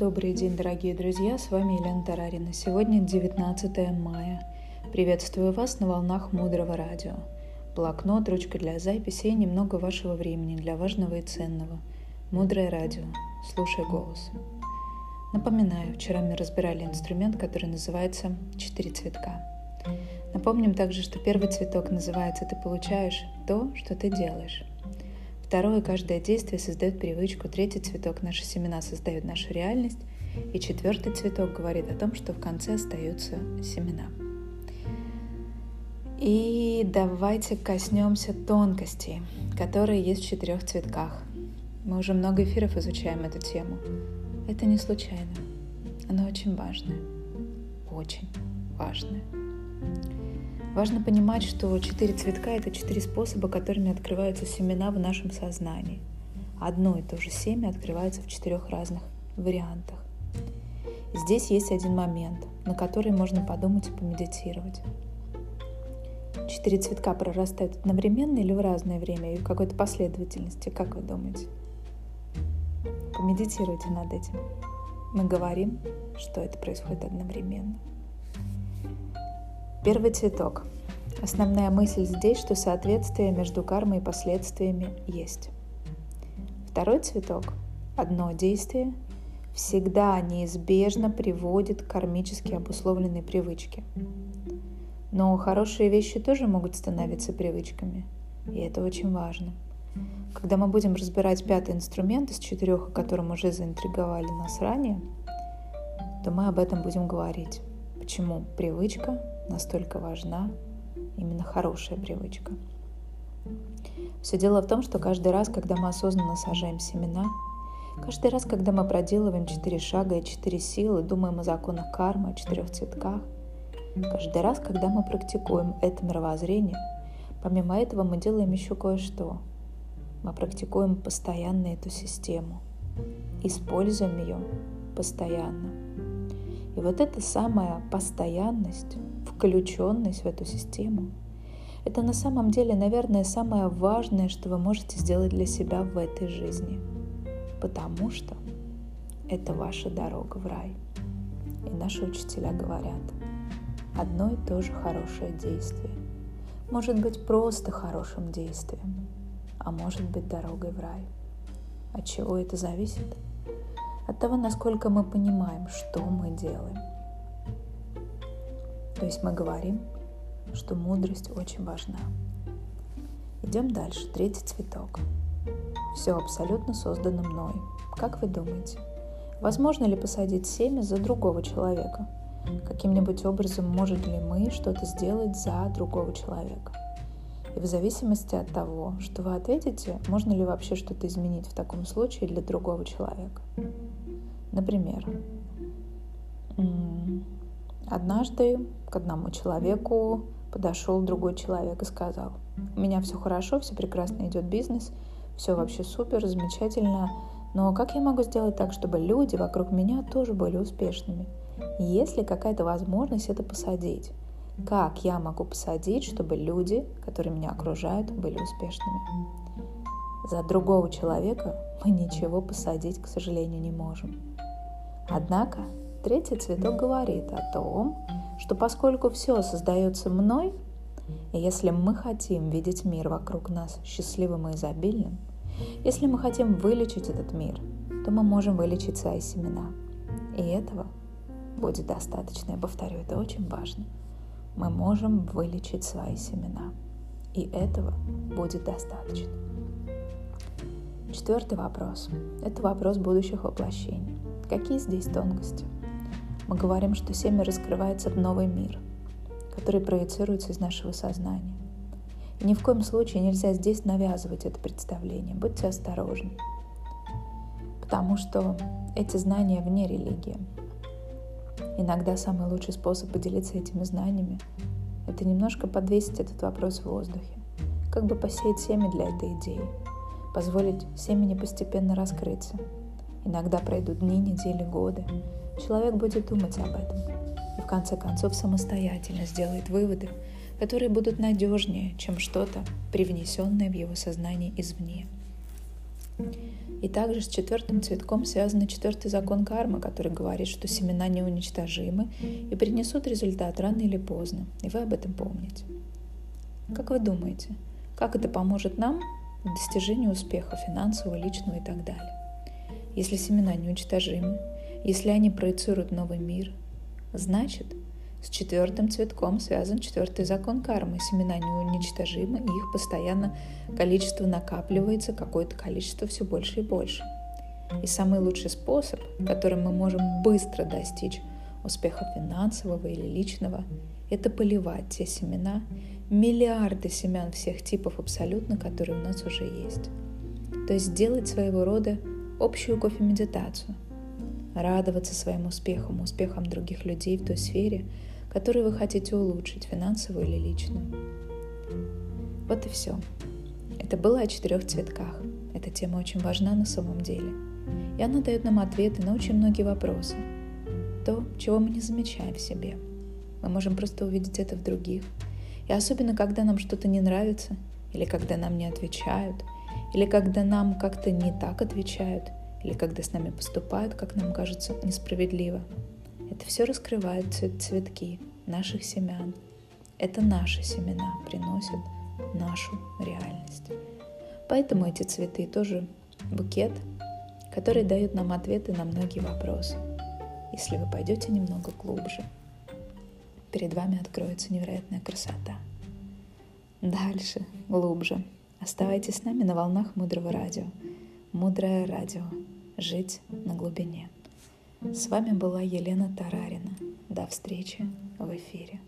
Добрый день, дорогие друзья, с вами Елена Тарарина. Сегодня 19 мая. Приветствую вас на волнах Мудрого Радио. Блокнот, ручка для записи и немного вашего времени для важного и ценного. Мудрое Радио. Слушай голос. Напоминаю, вчера мы разбирали инструмент, который называется «Четыре цветка». Напомним также, что первый цветок называется «Ты получаешь то, что ты делаешь». Второе, каждое действие создает привычку. Третий цветок, наши семена создают нашу реальность. И четвертый цветок говорит о том, что в конце остаются семена. И давайте коснемся тонкостей, которые есть в четырех цветках. Мы уже много эфиров изучаем эту тему. Это не случайно. Оно очень важное. Очень важное. Важно понимать, что четыре цветка — это четыре способа, которыми открываются семена в нашем сознании. Одно и то же семя открывается в четырех разных вариантах. Здесь есть один момент, на который можно подумать и помедитировать. Четыре цветка прорастают одновременно или в разное время, или в какой-то последовательности, как вы думаете? Помедитируйте над этим. Мы говорим, что это происходит одновременно. Первый цветок. Основная мысль здесь, что соответствие между кармой и последствиями есть. Второй цветок. Одно действие всегда неизбежно приводит к кармически обусловленной привычке. Но хорошие вещи тоже могут становиться привычками, и это очень важно. Когда мы будем разбирать пятый инструмент из четырех, о котором уже заинтриговали нас ранее, то мы об этом будем говорить. Почему привычка настолько важна именно хорошая привычка. Все дело в том, что каждый раз, когда мы осознанно сажаем семена, каждый раз, когда мы проделываем четыре шага и четыре силы, думаем о законах кармы, о четырех цветках, каждый раз, когда мы практикуем это мировоззрение, помимо этого мы делаем еще кое-что. Мы практикуем постоянно эту систему, используем ее постоянно. И вот эта самая постоянность, включенность в эту систему, это на самом деле, наверное, самое важное, что вы можете сделать для себя в этой жизни. Потому что это ваша дорога в рай. И наши учителя говорят, одно и то же хорошее действие может быть просто хорошим действием, а может быть дорогой в рай. От чего это зависит? От того, насколько мы понимаем, что мы делаем. То есть мы говорим, что мудрость очень важна. Идем дальше. Третий цветок. Все абсолютно создано мной. Как вы думаете, возможно ли посадить семя за другого человека? Каким-нибудь образом можем ли мы что-то сделать за другого человека? И в зависимости от того, что вы ответите, можно ли вообще что-то изменить в таком случае для другого человека. Например, однажды к одному человеку подошел другой человек и сказал, у меня все хорошо, все прекрасно идет бизнес, все вообще супер, замечательно, но как я могу сделать так, чтобы люди вокруг меня тоже были успешными? Есть ли какая-то возможность это посадить? Как я могу посадить, чтобы люди, которые меня окружают, были успешными? За другого человека мы ничего посадить, к сожалению, не можем. Однако третий цветок говорит о том, что поскольку все создается мной, и если мы хотим видеть мир вокруг нас счастливым и изобильным, если мы хотим вылечить этот мир, то мы можем вылечить свои семена. И этого будет достаточно. Я повторю, это очень важно. Мы можем вылечить свои семена. И этого будет достаточно. Четвертый вопрос. Это вопрос будущих воплощений. Какие здесь тонкости? Мы говорим, что семя раскрывается в новый мир, который проецируется из нашего сознания. И ни в коем случае нельзя здесь навязывать это представление. Будьте осторожны. Потому что эти знания вне религии. Иногда самый лучший способ поделиться этими знаниями – это немножко подвесить этот вопрос в воздухе. Как бы посеять семя для этой идеи, позволить семени постепенно раскрыться – Иногда пройдут дни, недели, годы. Человек будет думать об этом и в конце концов самостоятельно сделает выводы, которые будут надежнее, чем что-то, привнесенное в его сознание извне. И также с четвертым цветком связан четвертый закон кармы, который говорит, что семена неуничтожимы и принесут результат рано или поздно. И вы об этом помните. Как вы думаете, как это поможет нам в достижении успеха финансового, личного и так далее? Если семена неуничтожимы, если они проецируют новый мир, значит, с четвертым цветком связан четвертый закон кармы. Семена неуничтожимы, и их постоянно количество накапливается, какое-то количество все больше и больше. И самый лучший способ, которым мы можем быстро достичь успеха финансового или личного, это поливать те семена, миллиарды семян всех типов абсолютно, которые у нас уже есть. То есть сделать своего рода общую кофе-медитацию, радоваться своим успехам, успехам других людей в той сфере, которую вы хотите улучшить, финансовую или личную. Вот и все. Это было о четырех цветках. Эта тема очень важна на самом деле. И она дает нам ответы на очень многие вопросы. То, чего мы не замечаем в себе. Мы можем просто увидеть это в других. И особенно, когда нам что-то не нравится, или когда нам не отвечают, или когда нам как-то не так отвечают, или когда с нами поступают, как нам кажется, несправедливо – это все раскрывает цветки наших семян. Это наши семена приносят нашу реальность. Поэтому эти цветы тоже букет, который дает нам ответы на многие вопросы. Если вы пойдете немного глубже, перед вами откроется невероятная красота. Дальше, глубже. Оставайтесь с нами на волнах Мудрого Радио. Мудрое Радио. Жить на глубине. С вами была Елена Тарарина. До встречи в эфире.